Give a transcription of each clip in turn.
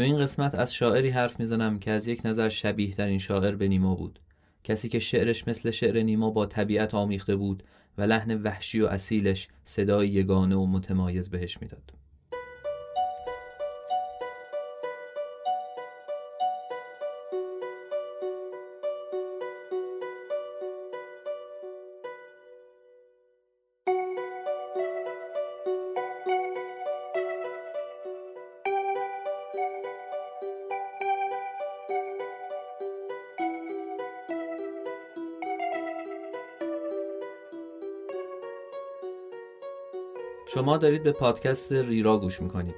تو این قسمت از شاعری حرف می‌زنم که از یک نظر شبیه در این شاعر به نیما بود. کسی که شعرش مثل شعر نیما با طبیعت آمیخته بود و لحن وحشی و اصیلش صدای یگانه و متمایز بهش می‌داد. شما دارید به پادکست ریرا گوش می‌کنید.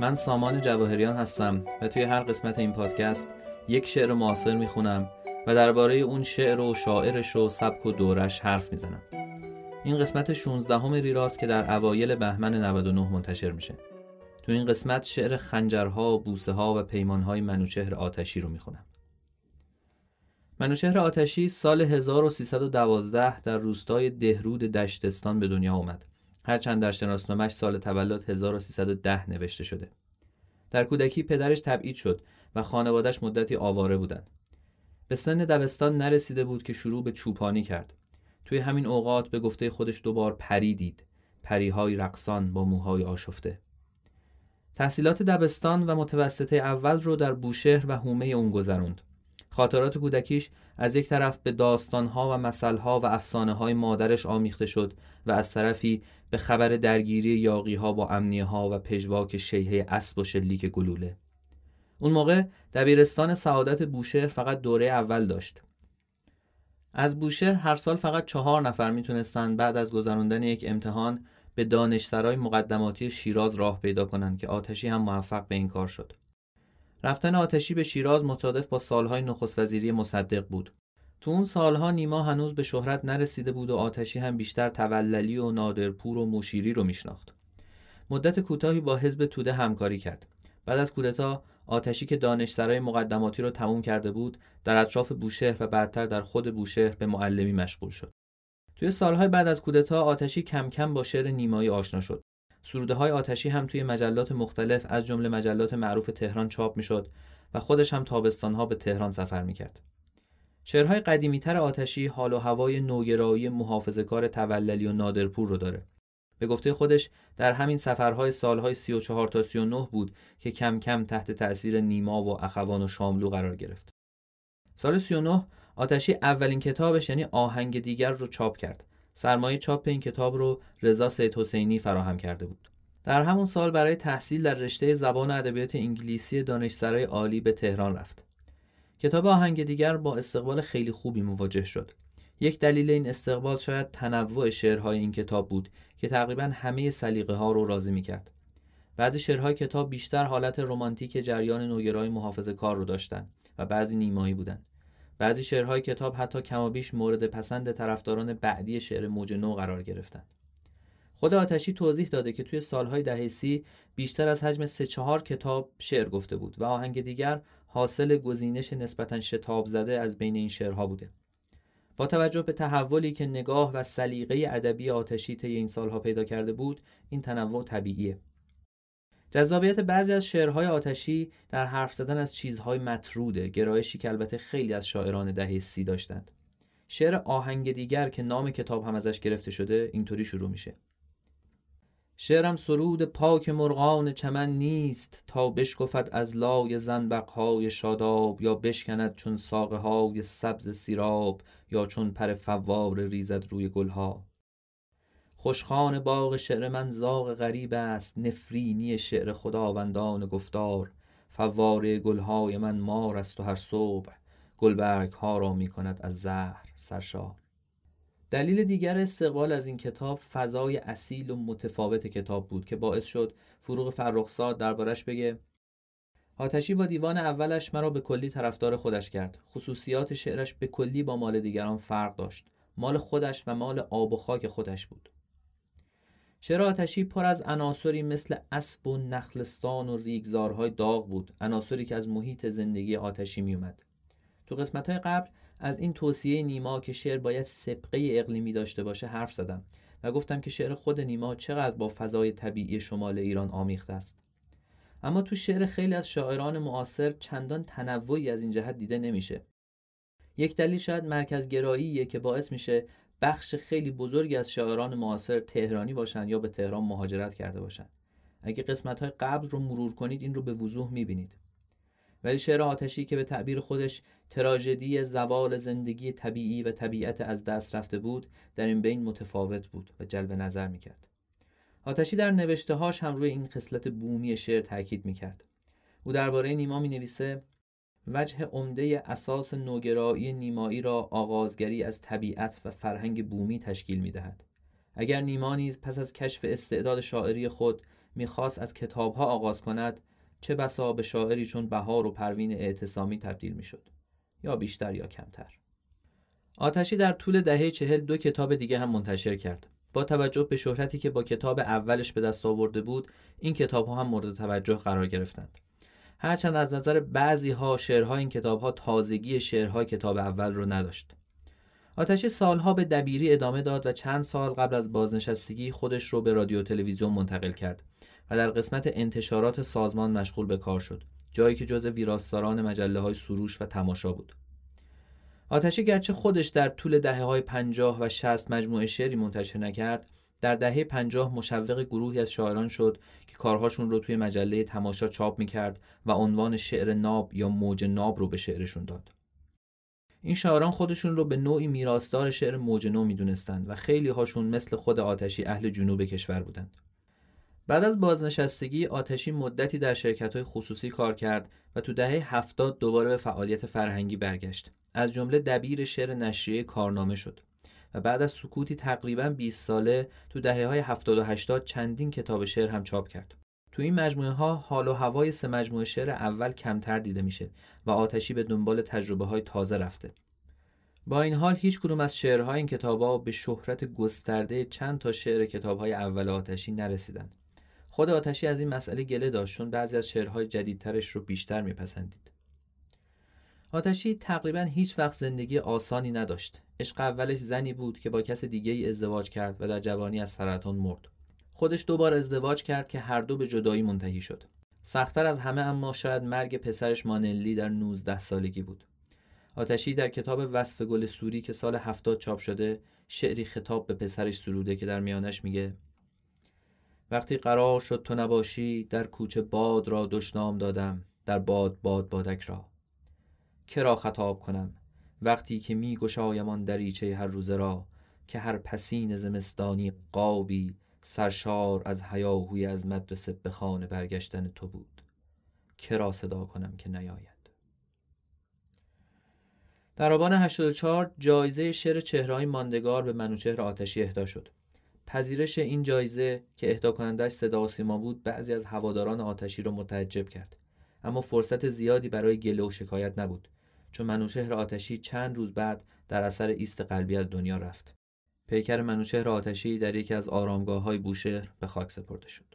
من سامان جواهریان هستم و توی هر قسمت این پادکست یک شعر معاصر می‌خونم و درباره اون شعر و شاعرش و سبک و دورش حرف می‌زنم. این قسمت 16 همه ریراست که در اوایل بهمن 99 منتشر میشه. تو این قسمت شعر خنجرها، بوسه ها و پیمانهای منوچهر آتشی رو می‌خونم. منوچهر آتشی سال 1312 در روستای دهرود دشتستان به دنیا اومد. هرچند در شناسنامش سال تولد 1310 نوشته شده. در کودکی پدرش تبعید شد و خانوادش مدتی آواره بودند. به سن دبستان نرسیده بود که شروع به چوپانی کرد. توی همین اوقات به گفته خودش دوبار پری دید. پریهای رقصان با موهای آشفته. تحصیلات دبستان و متوسطه اول رو در بوشهر و حومه اون گذروند. خاطرات کودکیش از یک طرف به داستانها و مسئلها و افسانه های مادرش آمیخته شد و از طرفی به خبر درگیری یاقی ها با امنیه ها و پژواک شیهه اسب و شلیک گلوله. اون موقع دبیرستان سعادت بوشهر فقط دوره اول داشت. از بوشهر هر سال فقط چهار نفر می‌تونستند بعد از گذراندن یک امتحان به دانشسرای مقدماتی شیراز راه پیدا کنند که آتشی هم موفق به این کار شد. رفتن آتشی به شیراز مصادف با سالهای نخست وزیری مصدق بود. تو اون سالها نیما هنوز به شهرت نرسیده بود و آتشی هم بیشتر توللی و نادرپور و مشیری رو میشناخت. مدت کوتاهی با حزب توده همکاری کرد. بعد از کودتا آتشی که دانشسرای مقدماتی رو تموم کرده بود در اطراف بوشهر و بعدتر در خود بوشهر به معلمی مشغول شد. توی سالهای بعد از کودتا آتشی کم کم با شعر نیمایی آشنا شد. سروده های آتشی هم توی مجلات مختلف از جمله مجلات معروف تهران چاپ می‌شد و خودش هم تابستان ها به تهران سفر می‌کرد. شعرهای قدیمیتر آتشی حال و هوای نوگرایی محافظه کار توللی و نادرپور رو داره. به گفته خودش در همین سفرهای سالهای 34 تا 39 بود که کم کم تحت تأثیر نیما و اخوان و شاملو قرار گرفت. سال 39 آتشی اولین کتابش یعنی آهنگ دیگر رو چاپ کرد سرمایه چاپ این کتاب رو رضا سید حسینی فراهم کرده بود. در همون سال برای تحصیل در رشته زبان و ادبیات انگلیسی دانشسرای عالی به تهران رفت. کتاب آهنگ دیگر با استقبال خیلی خوبی مواجه شد. یک دلیل این استقبال شاید تنوع شعرهای این کتاب بود که تقریبا همه سلیقه ها رو راضی می کرد. بعضی شعرهای کتاب بیشتر حالت رمانتیک جریان نوگرای محافظه کار رو داشتند و بعضی نیمایی بودند. بعضی شعرهای کتاب حتی کمابیش مورد پسند طرفداران بعدی شعر موج نو قرار گرفتند. خود آتشی توضیح داده که توی سالهای دهه سی بیشتر از حجم سه چهار کتاب شعر گفته بود و آهنگ دیگر حاصل گزینش نسبتا شتاب زده از بین این شعرها بوده. با توجه به تحولی که نگاه و سلیقه ادبی آتشی طی این سالها پیدا کرده بود، این تنوع طبیعیه. جذابیت بعضی از شعرهای آتشی در حرف زدن از چیزهای مطروده گرایشی که البته خیلی از شاعران دهه سی داشتند شعر آهنگ دیگر که نام کتاب هم ازش گرفته شده اینطوری شروع میشه شعرم سرود پاک مرغان چمن نیست تا بشکفد از لای زنبقهای شاداب یا بشکند چون ساقه های سبز سیراب یا چون پر فوار ریزد روی گلها. خوشخان باغ شعر من زاغ غریب است نفرینی شعر خداوندان گفتار. فواره گلهای من مار است و هر صبح گلبرگ ها را می کند از زهر سرشار. دلیل دیگر استقبال از این کتاب فضای اصیل و متفاوت کتاب بود که باعث شد فروغ فرخزاد دربارش بگه آتشی با دیوان اولش مرا به کلی طرفدار خودش کرد. خصوصیات شعرش به کلی با مال دیگران فرق داشت. مال خودش و مال آب و خاک خودش بود. شعر آتشی پر از عناصری مثل اسب و نخلستان و ریگزارهای داغ بود. عناصری که از محیط زندگی آتشی میومد تو قسمت های قبل از این توصیه نیما که شعر باید سبقه اقلیمی داشته باشه حرف زدم و گفتم که شعر خود نیما چقدر با فضای طبیعی شمال ایران آمیخته است. اما تو شعر خیلی از شاعران معاصر چندان تنوعی از این جهت دیده نمیشه. یک دلیل شاید مرکزگراییه که باعث میشه بخش خیلی بزرگی از شاعران معاصر تهرانی باشن یا به تهران مهاجرت کرده باشن. اگه قسمت های قبل رو مرور کنید این رو به وضوح می‌بینید. ولی شعر آتشی که به تعبیر خودش تراژدی زوال زندگی طبیعی و طبیعت از دست رفته بود در این بین متفاوت بود و جلب نظر می‌کرد آتشی در نوشته هاش هم روی این خصلت بومی شعر تاکید می‌کرد او درباره نیما می نویسه وجه عمده اساس نوگرایی نیمایی را آغازگری از طبیعت و فرهنگ بومی تشکیل می دهد. اگر نیما نیز پس از کشف استعداد شاعری خود می‌خواست از کتابها آغاز کند چه بسا به شاعری چون بهار و پروین اعتصامی تبدیل می‌شد؟ یا بیشتر یا کمتر؟ آتشی در طول دهه چهل دو کتاب دیگه هم منتشر کرد. با توجه به شهرتی که با کتاب اولش به دست آورده بود این کتاب ها هم مورد توجه قرار گرفتند. هرچند از نظر بعضی ها شعرها این کتاب ها تازگی شعرهای کتاب اول رو نداشت. آتشی سالها به دبیری ادامه داد و چند سال قبل از بازنشستگی خودش رو به رادیو تلویزیون منتقل کرد و در قسمت انتشارات سازمان مشغول به کار شد جایی که جز ویراستاران مجله های سروش و تماشا بود. آتشی گرچه خودش در طول دهه های پنجاه و شست مجموعه شعری منتشر نکرد در دهه پنجاه مشوق گروهی از شاعران شد که کارهاشون رو توی مجله تماشا چاپ می‌کرد و عنوان شعر ناب یا موج ناب رو به شعرشون داد. این شاعران خودشون رو به نوعی میراستار شعر موج نو می‌دونستند و خیلی هاشون مثل خود آتشی اهل جنوب کشور بودند بعد از بازنشستگی آتشی مدتی در شرکت های خصوصی کار کرد و تو دهه هفتاد دوباره به فعالیت فرهنگی برگشت. از جمله دبیر شعر نشریه کارنامه شد و بعد از سکوتی تقریبا 20 ساله تو دهه های 70 و 80 چندین کتاب شعر هم چاپ کرد. تو این مجموعه ها حال و هوای سه مجموعه شعر اول کمتر دیده میشه و آتشی به دنبال تجربه های تازه رفته. با این حال هیچ کدوم از شعرهای این کتابها به شهرت گسترده چند تا شعر کتابهای اول آتشی نرسیدند. خود آتشی از این مسئله گله داشت چون بعضی از شعرهای جدیدترش رو بیشتر میپسندید. آتشی تقریبا هیچ وقت زندگی آسانی نداشت. عشق اولش زنی بود که با کس دیگه ای ازدواج کرد و در جوانی از سرطان مرد. خودش دوبار ازدواج کرد که هر دو به جدایی منتهی شد. سختتر از همه اما شاید مرگ پسرش مانلی در 19 سالگی بود. آتشی در کتاب وصف گل سوری که سال هفتاد چاپ شده شعری خطاب به پسرش سروده که در میانش میگه وقتی قرار شد تو نباشی در کوچه باد را دشنام دادم در باد باد بادک را کرا خطاب کنم وقتی که می گشایم دریچه هر روزه را که هر پسین زمستانی قابی سرشار از هیاهوی از مدرسه به خانه برگشتن تو بود. کرا صدا کنم که نیاید. در آبان 84 جایزه شعر چهرهای ماندگار به منوچهر آتشی اهدا شد. پذیرش این جایزه که اهدا کنندش صدا سیما بود بعضی از هواداران آتشی را متعجب کرد. اما فرصت زیادی برای گله و شکایت نبود چون منوشهر آتشی چند روز بعد در اثر ایست قلبی از دنیا رفت. پیکر منوشهر آتشی در یکی از آرامگاه های بوشهر به خاک سپرده شد.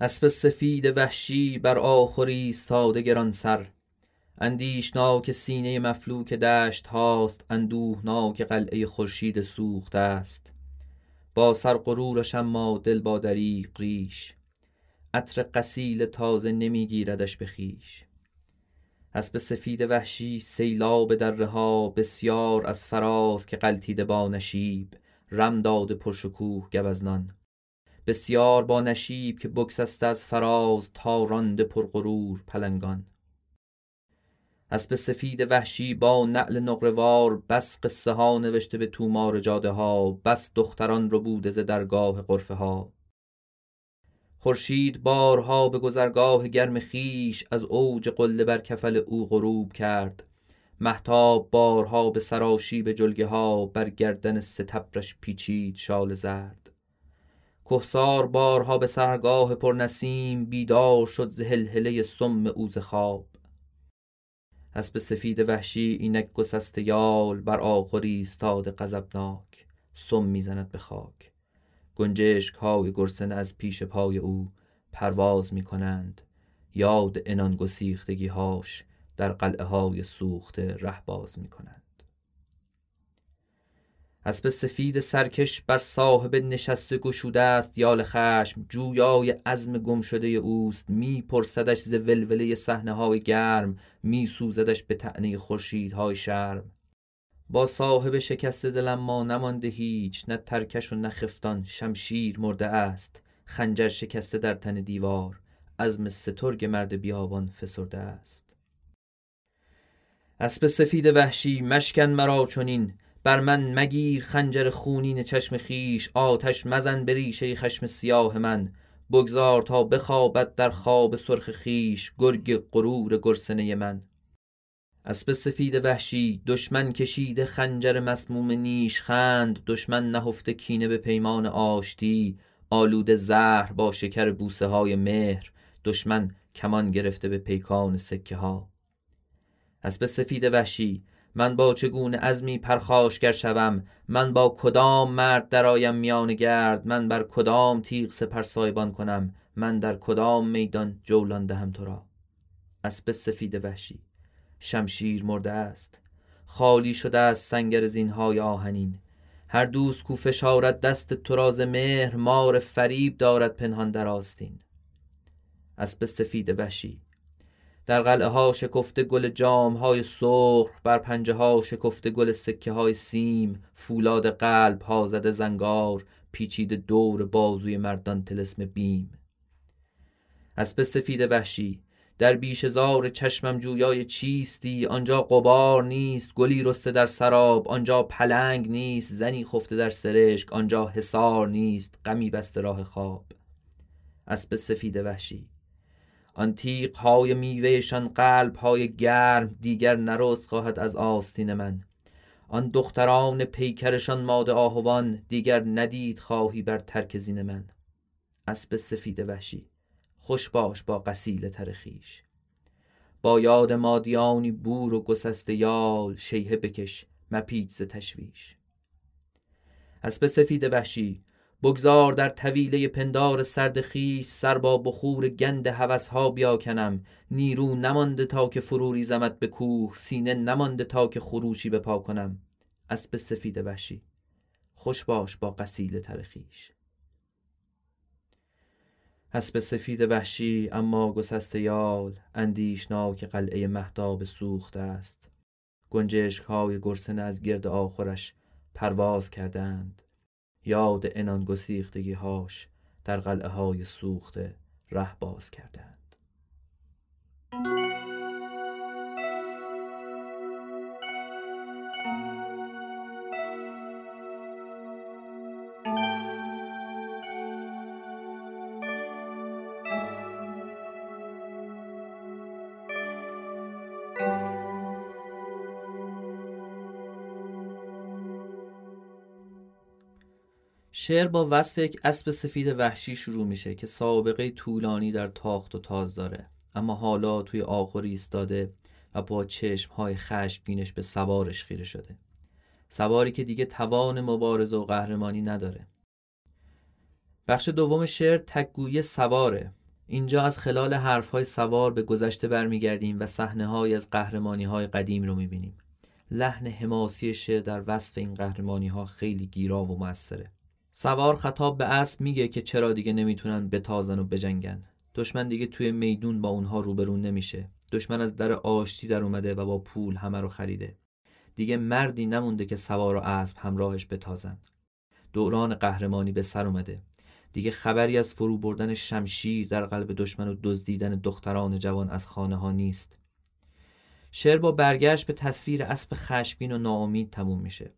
اسب سفید وحشی بر آخری ایستاده گران سر اندیشناک سینه مفلوک دشت هاست اندوهناک قلعه خورشید سوخته است. با سر غرورش اما دل با دریغ ریش عطر قسیل تازه نمیگیردش به خویش. اسب سفید وحشی سیلاب دره ها بسیار از فراز که غلتیده با نشیب رم داده پرشکوه گوزنان. بسیار با نشیب که بگسست از فراز تا رانده پرغرور پلنگان. اسب سفید وحشی با نعل نقروار بس قصه ها نوشته به تومار جاده ها بس دختران رو بوده ز درگاه قرفه ها. خورشید بارها به گذرگاه گرم خیش از اوج قله بر کفل او غروب کرد. محتاب بارها به سراشی به جلگه ها بر گردن ستبرش پیچید شال زرد. کهسار بارها به سرگاه پر نسیم بیدار شد ز سم اوز خواب. اسب سفید وحشی اینک گسسته یال بر آخری ایستاده غضبناک سم می‌زند به خاک. گنجشک های گرسنه از پیش پای او پرواز می کنند یاد انان گسیختگی هاش در قلعه های سوخته ره باز می کنند اسب سفید سرکش بر صاحب نشسته گشوده است یال خشم. جویای عزم گم شده اوست. می پرسدش ز ولوله صحنه های گرم می سوزدش به طعنه خورشیدهای شرم. با صاحب شکست دلم ما نمانده هیچ نه ترکش و نه خفتان. شمشیر مرده است. خنجر شکسته در تن دیوار. عزم سترگ مرد بیابان فسرده است. اسب سفید وحشی مشکن مرا چنین. بر من مگیر خنجر خونین چشم خیش آتش مزن به ریشه خشم سیاه من. بگذار تا بخوابد در خواب سرخ خیش گرگ غرور گرسنه من. اسب سفید وحشی دشمن کشیده خنجر مسموم نیش. خند دشمن نهفته کینه به پیمان آشتی. آلود زهر با شکر بوسه های مهر. دشمن کمان گرفته به پیکان سکه ها. اسب سفید وحشی من با چگونه عزمی پرخاشگر شوم؟ من با کدام مرد درایم میان گرد؟ من بر کدام تیغ سپر سایبان کنم؟ من در کدام میدان جولان دهم تو را؟ اسب سفید وحشی شمشیر مرده است. خالی شده از سنگر زینهای آهنین. هر دوست کو فشارد دست تو راز مهر مار فریب دارد پنهان در آستین. اسب سفید وحشی در قلعه ها شکفته گل جام های سرخ بر پنجه ها شکفته گل سکه های سیم. فولاد قلب ها زده زنگار پیچیده دور بازوی مردان تلسم بیم. اسب سفید وحشی در بیش زار چشمم جویای چیستی. آنجا قبار نیست گلی رسته در سراب. آنجا پلنگ نیست زنی خفته در سرشک. آنجا حصار نیست غمی بسته راه خواب. اسب سفید وحشی آن تیغ های میوهشان قلب های گرم دیگر نرست خواهد از آستین من. آن دختران پیکرشان ماده آهوان دیگر ندید خواهی بر ترک زین من. اسب سفید وحشی خوش باش با قسیل ترخیش با یاد مادیانی بور و گسسته یال شیهه بکش مپیچ ز تشویش. اسب سفید وحشی بگذار در طویله پندار سرد خیش سر با بخور گند ها بیاکنم. نیرو نمانده تا که فرو ریزمت به کوه سینه نمانده تا که خروشی پا کنم. اسب سفید وحشی. خوش باش با قسیل ترخیش اسب سفید وحشی اما گسست یال اندیشناک قلعه مهتاب سوخته است. گنجشک های گرسنه از گرد آخرش پرواز کردند. یاد انان گسیختگی هاش در قلعه های سوخته ره باز کردند. شعر با وصف یک اسب سفید وحشی شروع میشه که سابقه طولانی در تاخت و تاز داره. اما حالا توی آخر ایستاده و با چشمهای خشمگینش به سوارش خیره شده. سواری که دیگه توان مبارزه و قهرمانی نداره. بخش دوم شعر تکگویی سواره. اینجا از خلال حرفهای سوار به گذشته برمیگردیم و صحنه از قهرمانی های قدیم رو می‌بینیم. لحن حماسی شعر در وصف این قهرمانی ها خیلی گیرا و موثره. سوار خطاب به اسب میگه که چرا دیگه نمی‌تونن بتازن و بجنگن. دشمن دیگه توی میدون با اونها روبرون نمیشه. دشمن از در آشتی در اومده و با پول همه رو خریده. دیگه مردی نمونده که سوار و اسب همراهش بتازن دوران قهرمانی به سر اومده. دیگه خبری از فرو بردن شمشیر در قلب دشمن و دزدیدن دختران جوان از خانه ها نیست. شعر با برگشت به تصویر اسب خشبین و ناامید تموم میشه.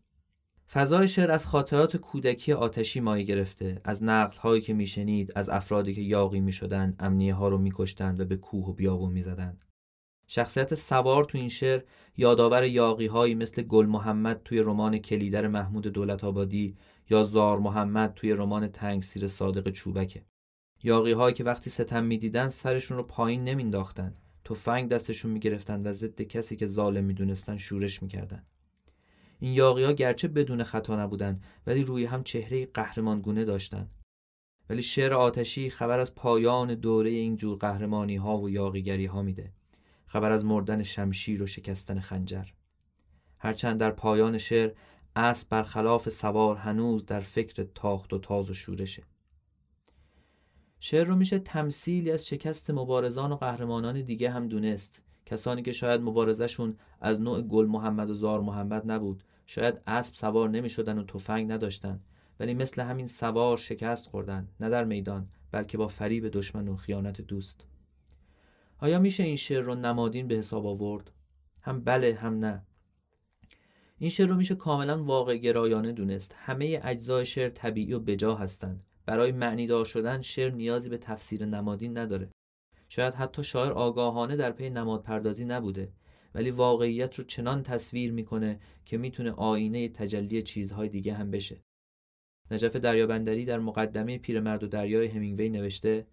فضای شعر از خاطرات کودکی آتشی مایه گرفته از نقل هایی که میشنید از افرادی که یاقی می‌شدند امنیه ها رو میکشتند و به کوه و بیابون می‌زدند. شخصیت سوار تو این شعر یادآور یاقی هایی مثل گل محمد توی رمان کلیدر محمود دولت آبادی یا زار محمد توی رمان تنگسیر صادق چوبکه. یاقی هایی که وقتی ستم می‌دیدن سرشون رو پایین نمینداختن تفنگ دستشون می‌گرفتن و ضد کسی که ظالم می‌دونستن شورش می‌کردن. این ها گرچه بدون خطا نبودند ولی روی هم چهره قهرمانگونه داشتند. ولی شعر آتشی خبر از پایان دوره این جور قهرمانی ها و یاقیگری ها میده. خبر از مردن شمشیر و شکستن خنجر. هرچند در پایان شعر اسب برخلاف سوار هنوز در فکر تاخت و تاز و شورشه. شعر رو میشه تمثیلی از شکست مبارزان و قهرمانان دیگه هم دونست. کسانی که شاید مبارزشون از نوع گل محمد و زار محمد نبود. شاید اسب سوار نمی شدن و تفنگ نداشتن ولی مثل همین سوار شکست خوردن نه در میدان بلکه با فریب دشمن و خیانت دوست. آیا میشه این شعر رو نمادین به حساب آورد؟ هم بله هم نه. این شعر رو میشه کاملا واقع گرایانه دونست. همه اجزای شعر طبیعی و بجا هستند. برای معنیدار شدن شعر نیازی به تفسیر نمادین نداره. شاید حتی شاعر آگاهانه در پی نماد پردازی نبوده. ولی واقعیت رو چنان تصویر می‌کنه که می‌تونه آینه تجلی چیزهای دیگه هم بشه. نجف دریابندری در مقدمه پیرمرد و دریای همینگوی نوشته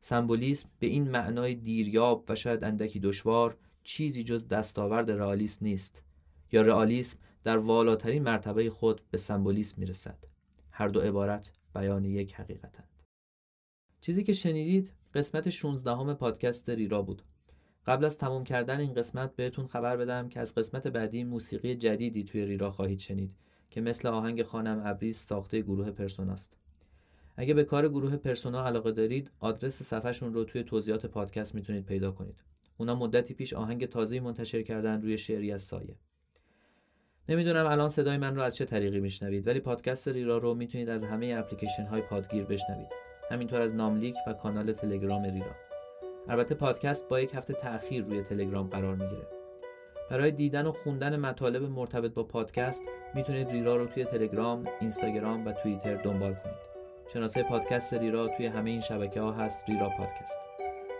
سمبولیسم به این معنای دیریاب و شاید اندکی دشوار چیزی جز دستاورد رئالیسم نیست یا رئالیسم در والاترین مرتبه خود به سمبولیسم می‌رسد. هر دو عبارت بیان یک حقیقتند. چیزی که شنیدید قسمت 16 همه پادکست ریرا بود. قبل از تموم کردن این قسمت بهتون خبر بدم که از قسمت بعدی موسیقی جدیدی توی ریرا خواهید شنید که مثل آهنگ خانم ابریز ساخته گروه پرسوناست اگه به کار گروه پرسونا علاقه دارید آدرس صفحهشون رو توی توضیحات پادکست می‌تونید پیدا کنید. اونا مدتی پیش آهنگ تازه منتشر کردن روی شعری از سایه. نمی‌دونم الان صدای من رو از چه طریقی میشنوید ولی پادکست ریرا رو می‌تونید از همه اپلیکیشن های پادگیر بشنوید. همینطور از ناملیک و کانال تلگرام ریرا البته پادکست با یک هفته تأخیر روی تلگرام قرار می‌گیره برای دیدن و خوندن مطالب مرتبط با پادکست می‌تونید ریرا رو توی تلگرام، اینستاگرام و توییتر دنبال کنید. شناسه پادکست ریرا توی همه این شبکه ها هست ریرا پادکست.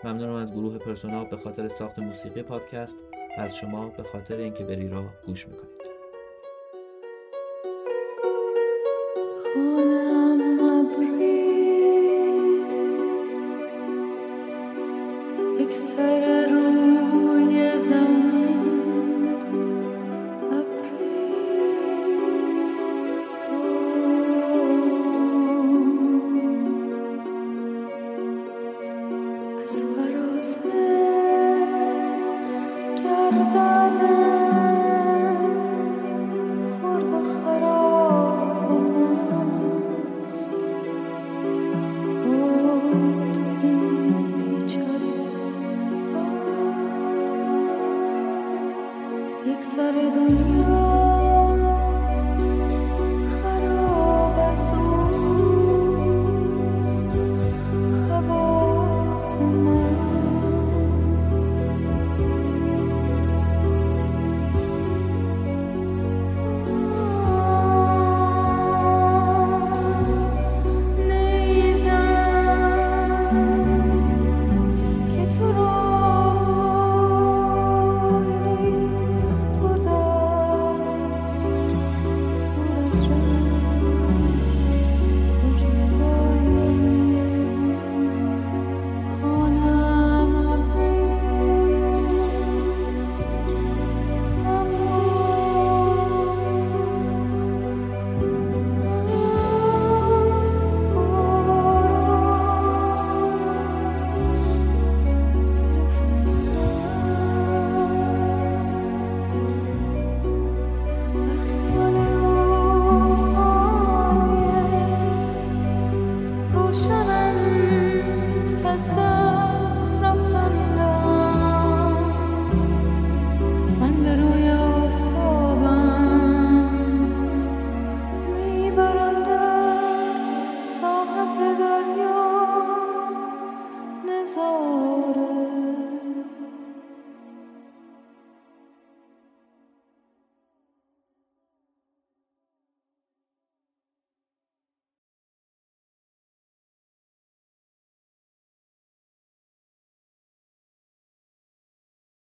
ممنونم از گروه پرسونا به خاطر ساخت موسیقی پادکست و از شما به خاطر اینکه به ریرا گوش می‌کنید. de